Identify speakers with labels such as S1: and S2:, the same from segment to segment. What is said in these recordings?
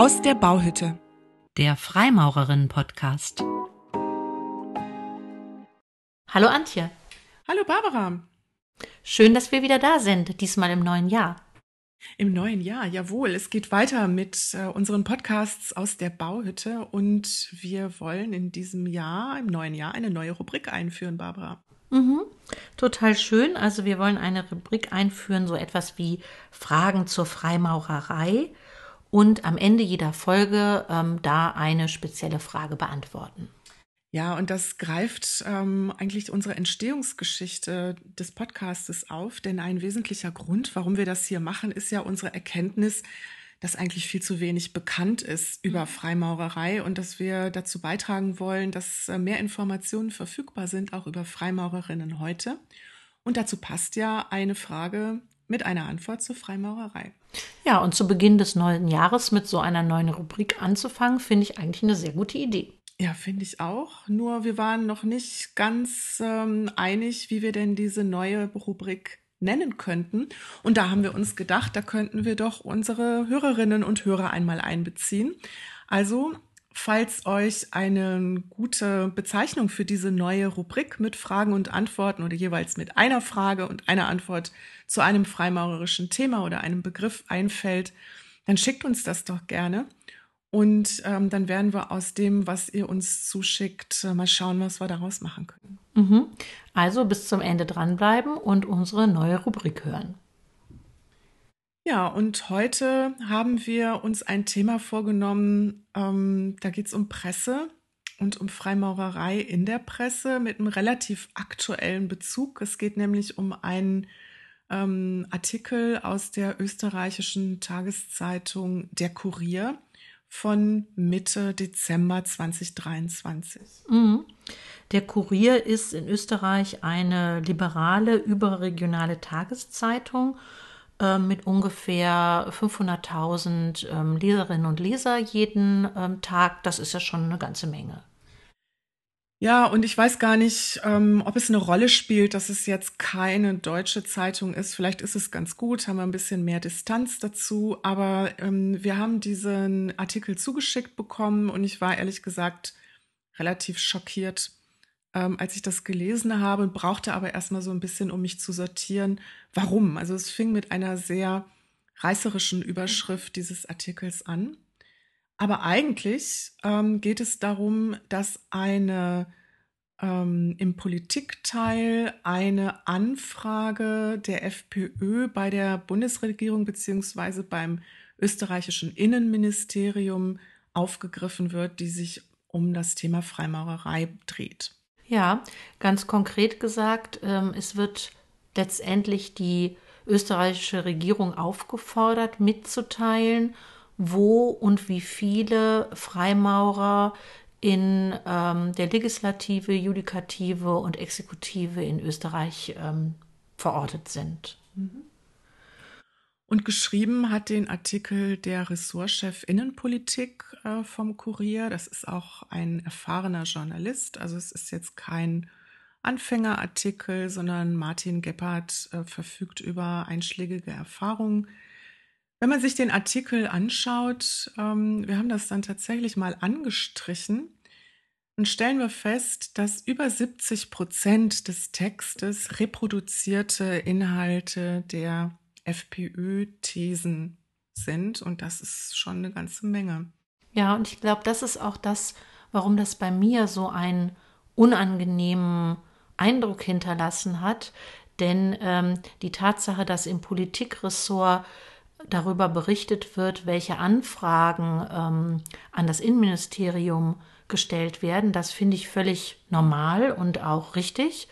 S1: Aus der Bauhütte.
S2: Der Freimaurerinnen-Podcast. Hallo Antje.
S1: Hallo Barbara.
S2: Schön, dass wir wieder da sind, diesmal im neuen Jahr.
S1: Im neuen Jahr, jawohl. Es geht weiter mit äh, unseren Podcasts aus der Bauhütte und wir wollen in diesem Jahr, im neuen Jahr, eine neue Rubrik einführen, Barbara.
S2: Mhm. Total schön. Also wir wollen eine Rubrik einführen, so etwas wie Fragen zur Freimaurerei und am Ende jeder Folge ähm, da eine spezielle Frage beantworten.
S1: Ja, und das greift ähm, eigentlich unsere Entstehungsgeschichte des Podcastes auf, denn ein wesentlicher Grund, warum wir das hier machen, ist ja unsere Erkenntnis, dass eigentlich viel zu wenig bekannt ist über mhm. Freimaurerei und dass wir dazu beitragen wollen, dass äh, mehr Informationen verfügbar sind, auch über Freimaurerinnen heute. Und dazu passt ja eine Frage mit einer Antwort zur Freimaurerei.
S2: Ja, und zu Beginn des neuen Jahres mit so einer neuen Rubrik anzufangen, finde ich eigentlich eine sehr gute Idee.
S1: Ja, finde ich auch. Nur wir waren noch nicht ganz ähm, einig, wie wir denn diese neue Rubrik nennen könnten. Und da haben wir uns gedacht, da könnten wir doch unsere Hörerinnen und Hörer einmal einbeziehen. Also, falls euch eine gute Bezeichnung für diese neue Rubrik mit Fragen und Antworten oder jeweils mit einer Frage und einer Antwort zu einem freimaurerischen Thema oder einem Begriff einfällt, dann schickt uns das doch gerne. Und ähm, dann werden wir aus dem, was ihr uns zuschickt, äh, mal schauen, was wir daraus machen können.
S2: Mhm. Also bis zum Ende dranbleiben und unsere neue Rubrik hören.
S1: Ja, und heute haben wir uns ein Thema vorgenommen, ähm, da geht es um Presse und um Freimaurerei in der Presse mit einem relativ aktuellen Bezug. Es geht nämlich um einen ähm, Artikel aus der österreichischen Tageszeitung Der Kurier von Mitte Dezember 2023.
S2: Mhm. Der Kurier ist in Österreich eine liberale überregionale Tageszeitung mit ungefähr 500.000 ähm, Leserinnen und Leser jeden ähm, Tag. Das ist ja schon eine ganze Menge.
S1: Ja, und ich weiß gar nicht, ähm, ob es eine Rolle spielt, dass es jetzt keine deutsche Zeitung ist. Vielleicht ist es ganz gut, haben wir ein bisschen mehr Distanz dazu. Aber ähm, wir haben diesen Artikel zugeschickt bekommen und ich war ehrlich gesagt relativ schockiert, ähm, als ich das gelesen habe, brauchte aber erstmal so ein bisschen, um mich zu sortieren, warum. Also es fing mit einer sehr reißerischen Überschrift dieses Artikels an. Aber eigentlich ähm, geht es darum, dass eine ähm, im Politikteil eine Anfrage der FPÖ bei der Bundesregierung beziehungsweise beim österreichischen Innenministerium aufgegriffen wird, die sich um das Thema Freimaurerei dreht.
S2: Ja, ganz konkret gesagt, ähm, es wird letztendlich die österreichische Regierung aufgefordert, mitzuteilen, wo und wie viele Freimaurer in ähm, der Legislative, Judikative und Exekutive in Österreich ähm, verortet sind. Mhm.
S1: Und geschrieben hat den Artikel der Ressortchef Innenpolitik äh, vom Kurier. Das ist auch ein erfahrener Journalist. Also es ist jetzt kein Anfängerartikel, sondern Martin Gebhardt äh, verfügt über einschlägige Erfahrungen wenn man sich den Artikel anschaut, ähm, wir haben das dann tatsächlich mal angestrichen, dann stellen wir fest, dass über 70 Prozent des Textes reproduzierte Inhalte der FPÖ-Thesen sind. Und das ist schon eine ganze Menge.
S2: Ja, und ich glaube, das ist auch das, warum das bei mir so einen unangenehmen Eindruck hinterlassen hat. Denn ähm, die Tatsache, dass im Politikressort darüber berichtet wird, welche Anfragen ähm, an das Innenministerium gestellt werden. Das finde ich völlig normal und auch richtig.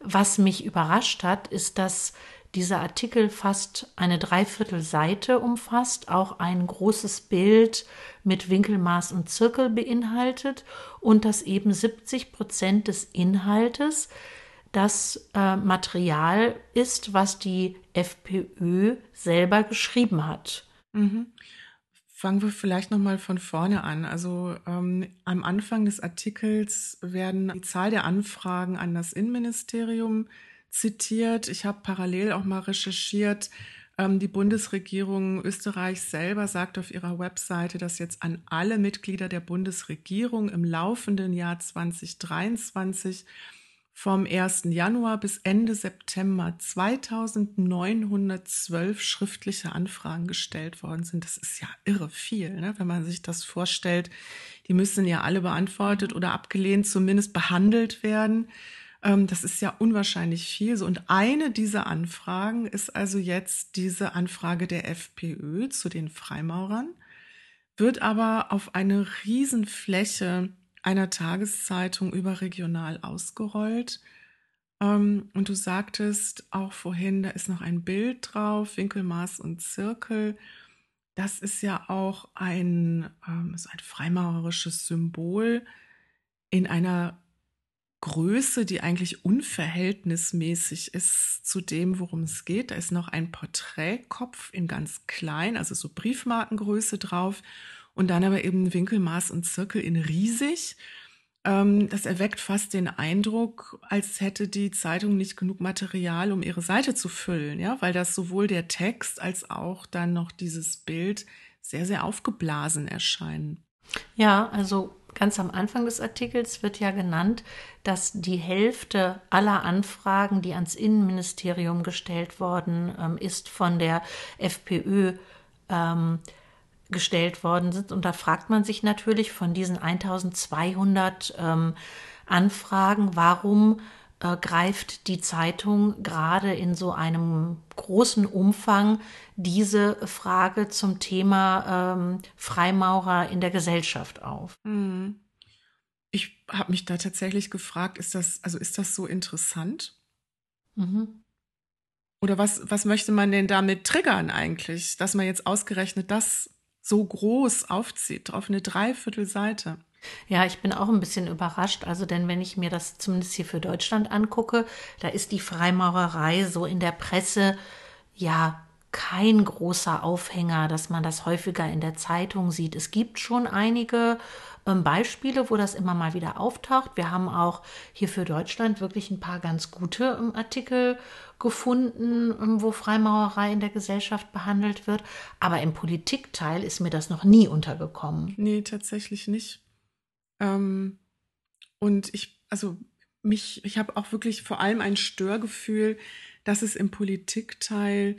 S2: Was mich überrascht hat, ist, dass dieser Artikel fast eine Dreiviertelseite umfasst, auch ein großes Bild mit Winkelmaß und Zirkel beinhaltet und dass eben 70 Prozent des Inhaltes das äh, Material ist, was die FPÖ selber geschrieben hat.
S1: Mhm. Fangen wir vielleicht noch mal von vorne an. Also ähm, am Anfang des Artikels werden die Zahl der Anfragen an das Innenministerium zitiert. Ich habe parallel auch mal recherchiert. Ähm, die Bundesregierung Österreich selber sagt auf ihrer Webseite, dass jetzt an alle Mitglieder der Bundesregierung im laufenden Jahr 2023 vom 1. Januar bis Ende September 2912 schriftliche Anfragen gestellt worden sind. Das ist ja irre viel, ne? wenn man sich das vorstellt. Die müssen ja alle beantwortet oder abgelehnt, zumindest behandelt werden. Ähm, das ist ja unwahrscheinlich viel. Und eine dieser Anfragen ist also jetzt diese Anfrage der FPÖ zu den Freimaurern, wird aber auf eine Riesenfläche einer Tageszeitung überregional ausgerollt. Ähm, und du sagtest auch vorhin, da ist noch ein Bild drauf, Winkelmaß und Zirkel. Das ist ja auch ein, ähm, ist ein freimaurerisches Symbol in einer Größe, die eigentlich unverhältnismäßig ist zu dem, worum es geht. Da ist noch ein Porträtkopf in ganz klein, also so Briefmarkengröße drauf und dann aber eben Winkelmaß und Zirkel in riesig. Ähm, das erweckt fast den Eindruck, als hätte die Zeitung nicht genug Material, um ihre Seite zu füllen, ja, weil das sowohl der Text als auch dann noch dieses Bild sehr, sehr aufgeblasen erscheinen.
S2: Ja, also ganz am Anfang des Artikels wird ja genannt, dass die Hälfte aller Anfragen, die ans Innenministerium gestellt worden ähm, ist, von der FPÖ ähm, gestellt worden sind. Und da fragt man sich natürlich von diesen 1200 ähm, Anfragen, warum äh, greift die Zeitung gerade in so einem großen Umfang diese Frage zum Thema ähm, Freimaurer in der Gesellschaft auf?
S1: Hm. Ich habe mich da tatsächlich gefragt, ist das, also ist das so interessant? Mhm. Oder was, was möchte man denn damit triggern eigentlich, dass man jetzt ausgerechnet das so groß aufzieht, auf eine Dreiviertelseite.
S2: Ja, ich bin auch ein bisschen überrascht. Also, denn wenn ich mir das zumindest hier für Deutschland angucke, da ist die Freimaurerei so in der Presse ja kein großer Aufhänger, dass man das häufiger in der Zeitung sieht. Es gibt schon einige ähm, Beispiele, wo das immer mal wieder auftaucht. Wir haben auch hier für Deutschland wirklich ein paar ganz gute ähm, Artikel gefunden, ähm, wo Freimaurerei in der Gesellschaft behandelt wird. Aber im Politikteil ist mir das noch nie untergekommen.
S1: Nee, tatsächlich nicht. Ähm, und ich, also mich, ich habe auch wirklich vor allem ein Störgefühl, dass es im Politikteil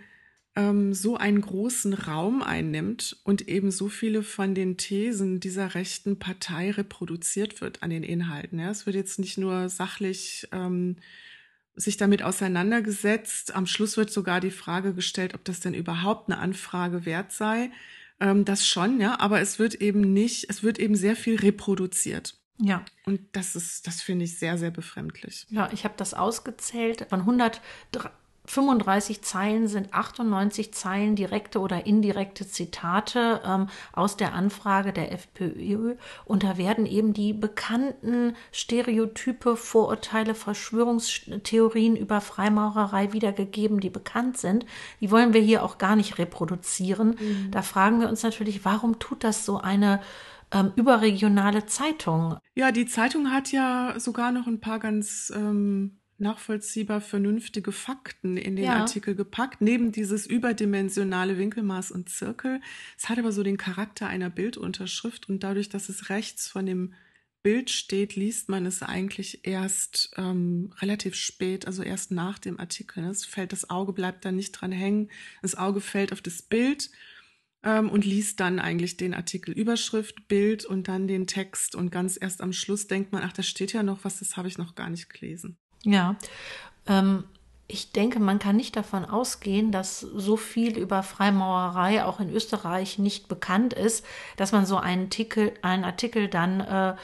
S1: ähm, so einen großen Raum einnimmt und eben so viele von den Thesen dieser rechten Partei reproduziert wird an den Inhalten. Ja, es wird jetzt nicht nur sachlich ähm, sich damit auseinandergesetzt. Am Schluss wird sogar die Frage gestellt, ob das denn überhaupt eine Anfrage wert sei. Ähm, das schon, ja, aber es wird eben nicht, es wird eben sehr viel reproduziert.
S2: Ja.
S1: Und das ist, das finde ich sehr, sehr befremdlich.
S2: Ja, ich habe das ausgezählt. Von 100, 35 Zeilen sind 98 Zeilen direkte oder indirekte Zitate ähm, aus der Anfrage der FPÖ. Und da werden eben die bekannten Stereotype, Vorurteile, Verschwörungstheorien über Freimaurerei wiedergegeben, die bekannt sind. Die wollen wir hier auch gar nicht reproduzieren. Mhm. Da fragen wir uns natürlich, warum tut das so eine ähm, überregionale Zeitung?
S1: Ja, die Zeitung hat ja sogar noch ein paar ganz ähm, nachvollziehbar vernünftige Fakten in den ja. Artikel gepackt, neben dieses überdimensionale Winkelmaß und Zirkel. Es hat aber so den Charakter einer Bildunterschrift und dadurch, dass es rechts von dem Bild steht, liest man es eigentlich erst ähm, relativ spät, also erst nach dem Artikel. Es fällt das Auge, bleibt da nicht dran hängen. Das Auge fällt auf das Bild ähm, und liest dann eigentlich den Artikel Überschrift, Bild und dann den Text. Und ganz erst am Schluss denkt man, ach, da steht ja noch was, das habe ich noch gar nicht gelesen.
S2: Ja, ähm, ich denke, man kann nicht davon ausgehen, dass so viel über Freimaurerei auch in Österreich nicht bekannt ist, dass man so einen Artikel, einen Artikel dann äh,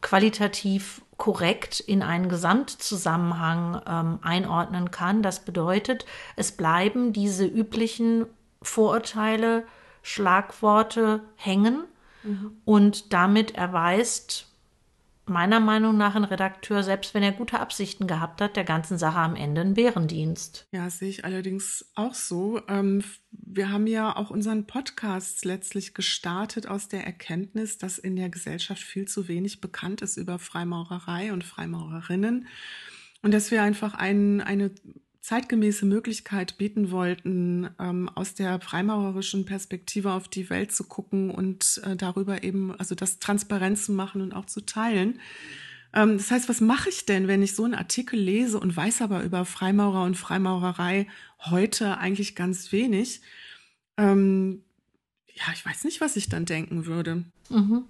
S2: qualitativ korrekt in einen Gesamtzusammenhang ähm, einordnen kann. Das bedeutet, es bleiben diese üblichen Vorurteile, Schlagworte hängen mhm. und damit erweist meiner Meinung nach ein Redakteur, selbst wenn er gute Absichten gehabt hat, der ganzen Sache am Ende einen Bärendienst.
S1: Ja, sehe ich allerdings auch so. Ähm, wir haben ja auch unseren Podcast letztlich gestartet aus der Erkenntnis, dass in der Gesellschaft viel zu wenig bekannt ist über Freimaurerei und Freimaurerinnen und dass wir einfach ein, eine zeitgemäße Möglichkeit bieten wollten, ähm, aus der freimaurerischen Perspektive auf die Welt zu gucken und äh, darüber eben, also das transparent zu machen und auch zu teilen. Ähm, das heißt, was mache ich denn, wenn ich so einen Artikel lese und weiß aber über Freimaurer und Freimaurerei heute eigentlich ganz wenig? Ähm, ja, ich weiß nicht, was ich dann denken würde.
S2: Mhm.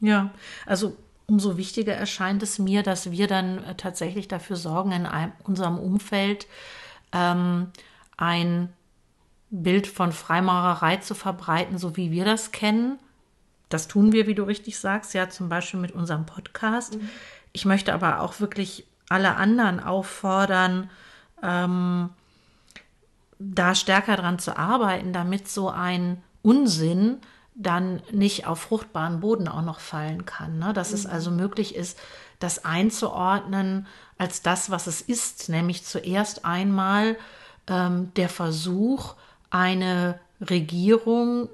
S2: Ja, also umso wichtiger erscheint es mir, dass wir dann äh, tatsächlich dafür sorgen, in einem, unserem Umfeld ähm, ein Bild von Freimaurerei zu verbreiten, so wie wir das kennen. Das tun wir, wie du richtig sagst, ja, zum Beispiel mit unserem Podcast. Mhm. Ich möchte aber auch wirklich alle anderen auffordern, ähm, da stärker dran zu arbeiten, damit so ein Unsinn dann nicht auf fruchtbaren Boden auch noch fallen kann. Ne? Dass mhm. es also möglich ist, das einzuordnen als das, was es ist, nämlich zuerst einmal ähm, der Versuch, eine Regierung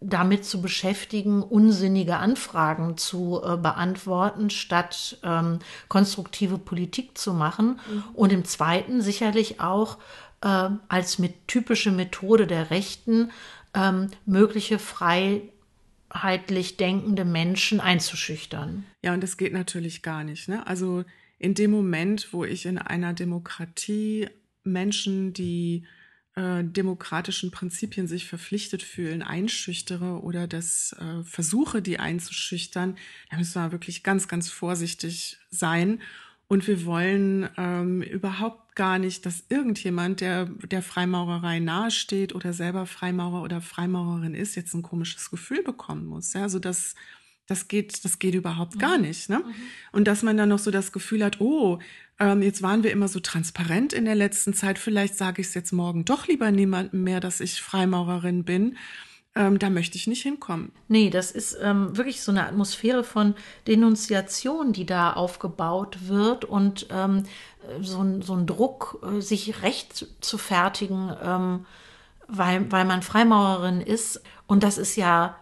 S2: damit zu beschäftigen, unsinnige Anfragen zu äh, beantworten, statt ähm, konstruktive Politik zu machen. Mhm. Und im zweiten sicherlich auch äh, als mit typische Methode der Rechten ähm, mögliche freiheitlich denkende Menschen einzuschüchtern.
S1: Ja, und das geht natürlich gar nicht. Ne? Also in dem Moment, wo ich in einer Demokratie Menschen, die äh, demokratischen Prinzipien sich verpflichtet fühlen, einschüchtere oder das äh, versuche, die einzuschüchtern, da müssen wir wirklich ganz, ganz vorsichtig sein und wir wollen ähm, überhaupt gar nicht, dass irgendjemand, der der Freimaurerei nahesteht oder selber Freimaurer oder Freimaurerin ist, jetzt ein komisches Gefühl bekommen muss. Ja, also das, das geht, das geht überhaupt gar mhm. nicht. Ne? Mhm. Und dass man dann noch so das Gefühl hat, oh, ähm, jetzt waren wir immer so transparent in der letzten Zeit, vielleicht sage ich es jetzt morgen doch lieber niemandem mehr, dass ich Freimaurerin bin ähm, da möchte ich nicht hinkommen.
S2: Nee, das ist ähm, wirklich so eine Atmosphäre von Denunziation, die da aufgebaut wird und ähm, so, ein, so ein Druck, äh, sich recht zu fertigen, ähm, weil, weil man Freimaurerin ist. Und das ist ja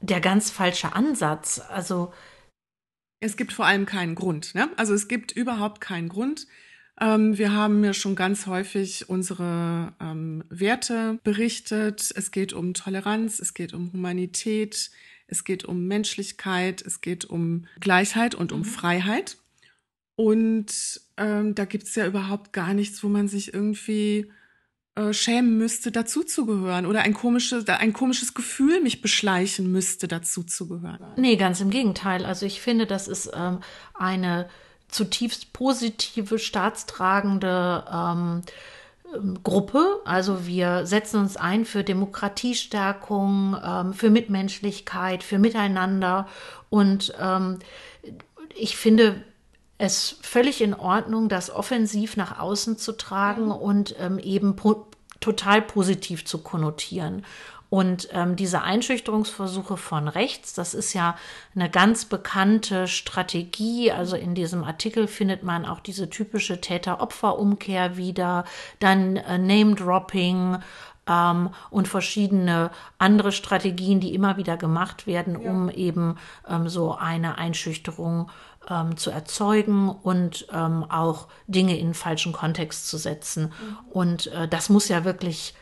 S2: der ganz falsche Ansatz. Also
S1: es gibt vor allem keinen Grund. Ne? Also es gibt überhaupt keinen Grund. Ähm, wir haben ja schon ganz häufig unsere ähm, Werte berichtet. Es geht um Toleranz, es geht um Humanität, es geht um Menschlichkeit, es geht um Gleichheit und um mhm. Freiheit. Und ähm, da gibt's ja überhaupt gar nichts, wo man sich irgendwie äh, schämen müsste, dazuzugehören oder ein komisches, ein komisches Gefühl mich beschleichen müsste, dazuzugehören.
S2: Nee, ganz im Gegenteil. Also ich finde, das ist ähm, eine zutiefst positive, staatstragende ähm, Gruppe. Also wir setzen uns ein für Demokratiestärkung, ähm, für Mitmenschlichkeit, für Miteinander. Und ähm, ich finde es völlig in Ordnung, das offensiv nach außen zu tragen und ähm, eben po total positiv zu konnotieren. Und ähm, diese Einschüchterungsversuche von rechts, das ist ja eine ganz bekannte Strategie. Also in diesem Artikel findet man auch diese typische Täter-Opfer-Umkehr wieder, dann äh, Name-Dropping ähm, und verschiedene andere Strategien, die immer wieder gemacht werden, ja. um eben ähm, so eine Einschüchterung ähm, zu erzeugen und ähm, auch Dinge in falschen Kontext zu setzen. Mhm. Und äh, das muss ja wirklich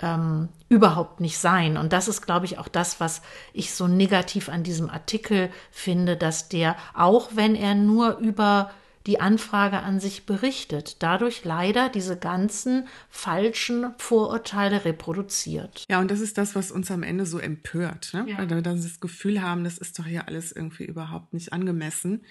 S2: ähm, überhaupt nicht sein. Und das ist, glaube ich, auch das, was ich so negativ an diesem Artikel finde, dass der, auch wenn er nur über die Anfrage an sich berichtet, dadurch leider diese ganzen falschen Vorurteile reproduziert.
S1: Ja, und das ist das, was uns am Ende so empört, ne? ja. weil wir dann das Gefühl haben, das ist doch hier alles irgendwie überhaupt nicht angemessen.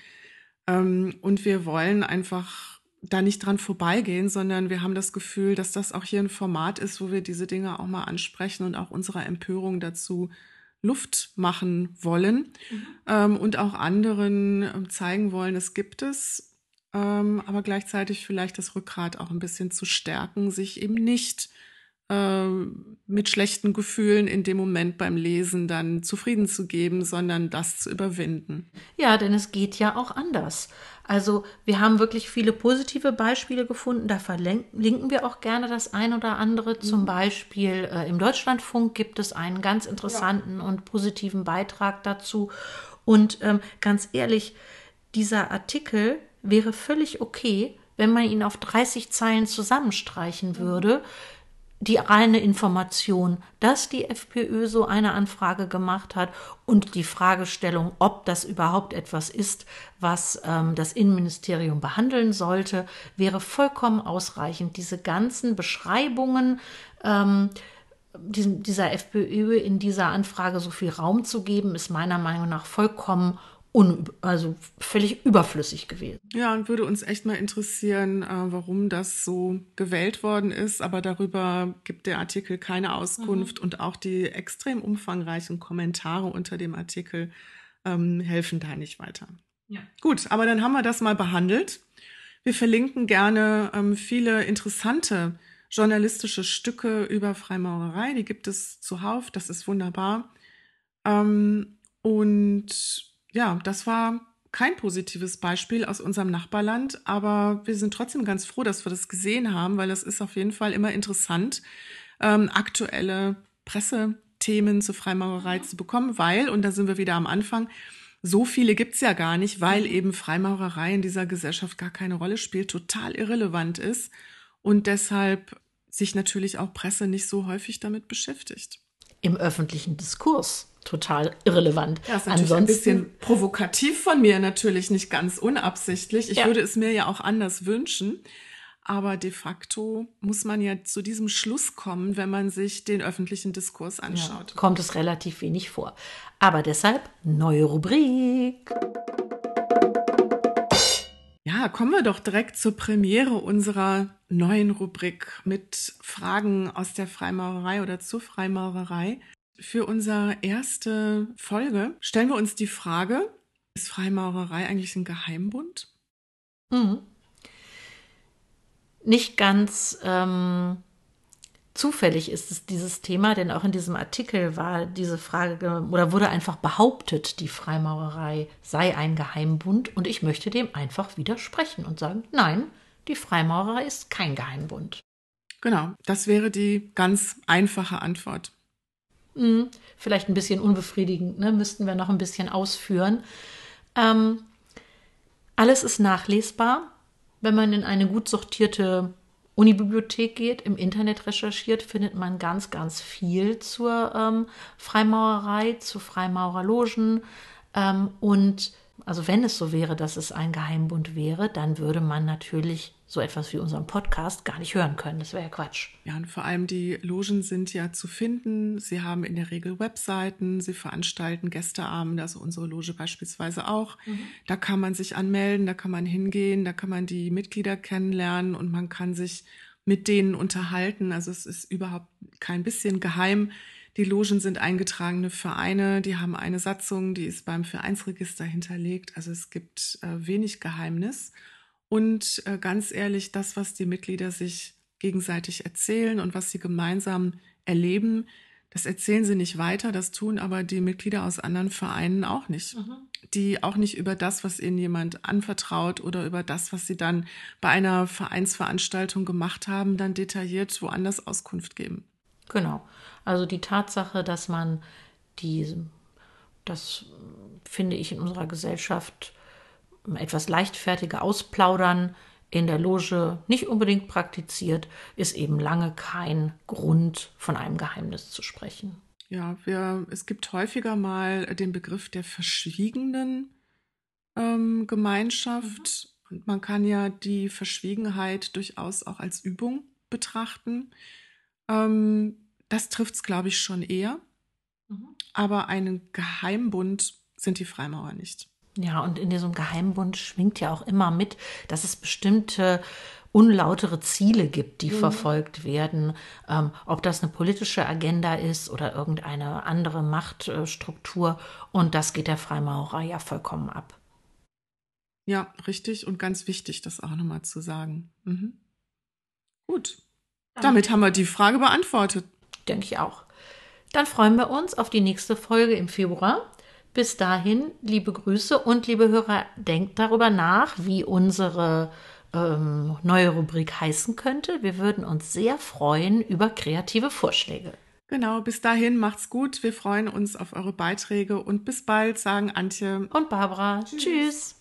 S1: Ähm, und wir wollen einfach da nicht dran vorbeigehen, sondern wir haben das Gefühl, dass das auch hier ein Format ist, wo wir diese Dinge auch mal ansprechen und auch unserer Empörung dazu Luft machen wollen mhm. ähm, und auch anderen ähm, zeigen wollen, es gibt es, ähm, aber gleichzeitig vielleicht das Rückgrat auch ein bisschen zu stärken, sich eben nicht mit schlechten Gefühlen in dem Moment beim Lesen dann zufrieden zu geben, sondern das zu überwinden.
S2: Ja, denn es geht ja auch anders. Also wir haben wirklich viele positive Beispiele gefunden. Da verlinken wir auch gerne das ein oder andere. Mhm. Zum Beispiel äh, im Deutschlandfunk gibt es einen ganz interessanten ja. und positiven Beitrag dazu. Und ähm, ganz ehrlich, dieser Artikel wäre völlig okay, wenn man ihn auf 30 Zeilen zusammenstreichen würde, die reine Information, dass die FPÖ so eine Anfrage gemacht hat und die Fragestellung, ob das überhaupt etwas ist, was ähm, das Innenministerium behandeln sollte, wäre vollkommen ausreichend. Diese ganzen Beschreibungen ähm, diesem, dieser FPÖ in dieser Anfrage so viel Raum zu geben, ist meiner Meinung nach vollkommen un, also völlig überflüssig gewesen.
S1: Ja, und würde uns echt mal interessieren, äh, warum das so gewählt worden ist. Aber darüber gibt der Artikel keine Auskunft mhm. und auch die extrem umfangreichen Kommentare unter dem Artikel ähm, helfen da nicht weiter. Ja. Gut, aber dann haben wir das mal behandelt. Wir verlinken gerne ähm, viele interessante journalistische Stücke über Freimaurerei. Die gibt es zuhauf. Das ist wunderbar. Ähm, und ja, das war kein positives Beispiel aus unserem Nachbarland, aber wir sind trotzdem ganz froh, dass wir das gesehen haben, weil das ist auf jeden Fall immer interessant, ähm, aktuelle Pressethemen zur Freimaurerei zu bekommen, weil, und da sind wir wieder am Anfang, so viele gibt's ja gar nicht, weil eben Freimaurerei in dieser Gesellschaft gar keine Rolle spielt, total irrelevant ist und deshalb sich natürlich auch Presse nicht so häufig damit beschäftigt.
S2: Im öffentlichen Diskurs total irrelevant.
S1: Ja, ist natürlich Ansonsten, ein bisschen provokativ von mir, natürlich nicht ganz unabsichtlich. Ich ja. würde es mir ja auch anders wünschen. Aber de facto muss man ja zu diesem Schluss kommen, wenn man sich den öffentlichen Diskurs anschaut.
S2: Ja, kommt es relativ wenig vor. Aber deshalb neue Rubrik.
S1: Ja, kommen wir doch direkt zur Premiere unserer neuen Rubrik mit Fragen aus der Freimaurerei oder zur Freimaurerei. Für unsere erste Folge stellen wir uns die Frage, ist Freimaurerei eigentlich ein Geheimbund?
S2: Mhm. Nicht ganz ähm, zufällig ist es dieses Thema, denn auch in diesem Artikel war diese Frage oder wurde einfach behauptet, die Freimaurerei sei ein Geheimbund und ich möchte dem einfach widersprechen und sagen, nein, die Freimaurerei ist kein Geheimbund.
S1: Genau, das wäre die ganz einfache Antwort.
S2: Hm, vielleicht ein bisschen unbefriedigend, ne? müssten wir noch ein bisschen ausführen. Ähm, alles ist nachlesbar. Wenn man in eine gut sortierte Unibibliothek geht, im Internet recherchiert, findet man ganz, ganz viel zur ähm, Freimaurerei, zu Freimaurerlogen. Ähm, und also wenn es so wäre, dass es ein Geheimbund wäre, dann würde man natürlich so etwas wie unseren Podcast gar nicht hören können. Das wäre ja Quatsch.
S1: Ja, und vor allem die Logen sind ja zu finden. Sie haben in der Regel Webseiten, sie veranstalten Gästeabende, also unsere Loge beispielsweise auch. Mhm. Da kann man sich anmelden, da kann man hingehen, da kann man die Mitglieder kennenlernen und man kann sich mit denen unterhalten. Also es ist überhaupt kein bisschen geheim. Die Logen sind eingetragene Vereine, die haben eine Satzung, die ist beim Vereinsregister hinterlegt. Also es gibt äh, wenig Geheimnis. Und äh, ganz ehrlich, das, was die Mitglieder sich gegenseitig erzählen und was sie gemeinsam erleben, das erzählen sie nicht weiter, das tun aber die Mitglieder aus anderen Vereinen auch nicht. Mhm. Die auch nicht über das, was ihnen jemand anvertraut oder über das, was sie dann bei einer Vereinsveranstaltung gemacht haben, dann detailliert woanders Auskunft geben.
S2: Genau. Also die Tatsache, dass man die, das finde ich in unserer Gesellschaft etwas leichtfertige Ausplaudern in der Loge nicht unbedingt praktiziert, ist eben lange kein Grund, von einem Geheimnis zu sprechen.
S1: Ja, wir, es gibt häufiger mal den Begriff der verschwiegenen ähm, Gemeinschaft. Mhm. Und man kann ja die Verschwiegenheit durchaus auch als Übung betrachten. Ähm, das trifft es, glaube ich, schon eher. Mhm. Aber einen Geheimbund sind die Freimaurer nicht.
S2: Ja, und in diesem Geheimbund schwingt ja auch immer mit, dass es bestimmte unlautere Ziele gibt, die mhm. verfolgt werden. Ähm, ob das eine politische Agenda ist oder irgendeine andere Machtstruktur. Und das geht der Freimaurerei ja vollkommen ab.
S1: Ja, richtig und ganz wichtig, das auch nochmal zu sagen. Mhm. Gut. Damit haben wir die Frage beantwortet.
S2: Denke ich auch. Dann freuen wir uns auf die nächste Folge im Februar. Bis dahin, liebe Grüße und liebe Hörer, denkt darüber nach, wie unsere ähm, neue Rubrik heißen könnte. Wir würden uns sehr freuen über kreative Vorschläge.
S1: Genau, bis dahin macht's gut. Wir freuen uns auf eure Beiträge und bis bald, sagen Antje
S2: und Barbara. Tschüss. Tschüss.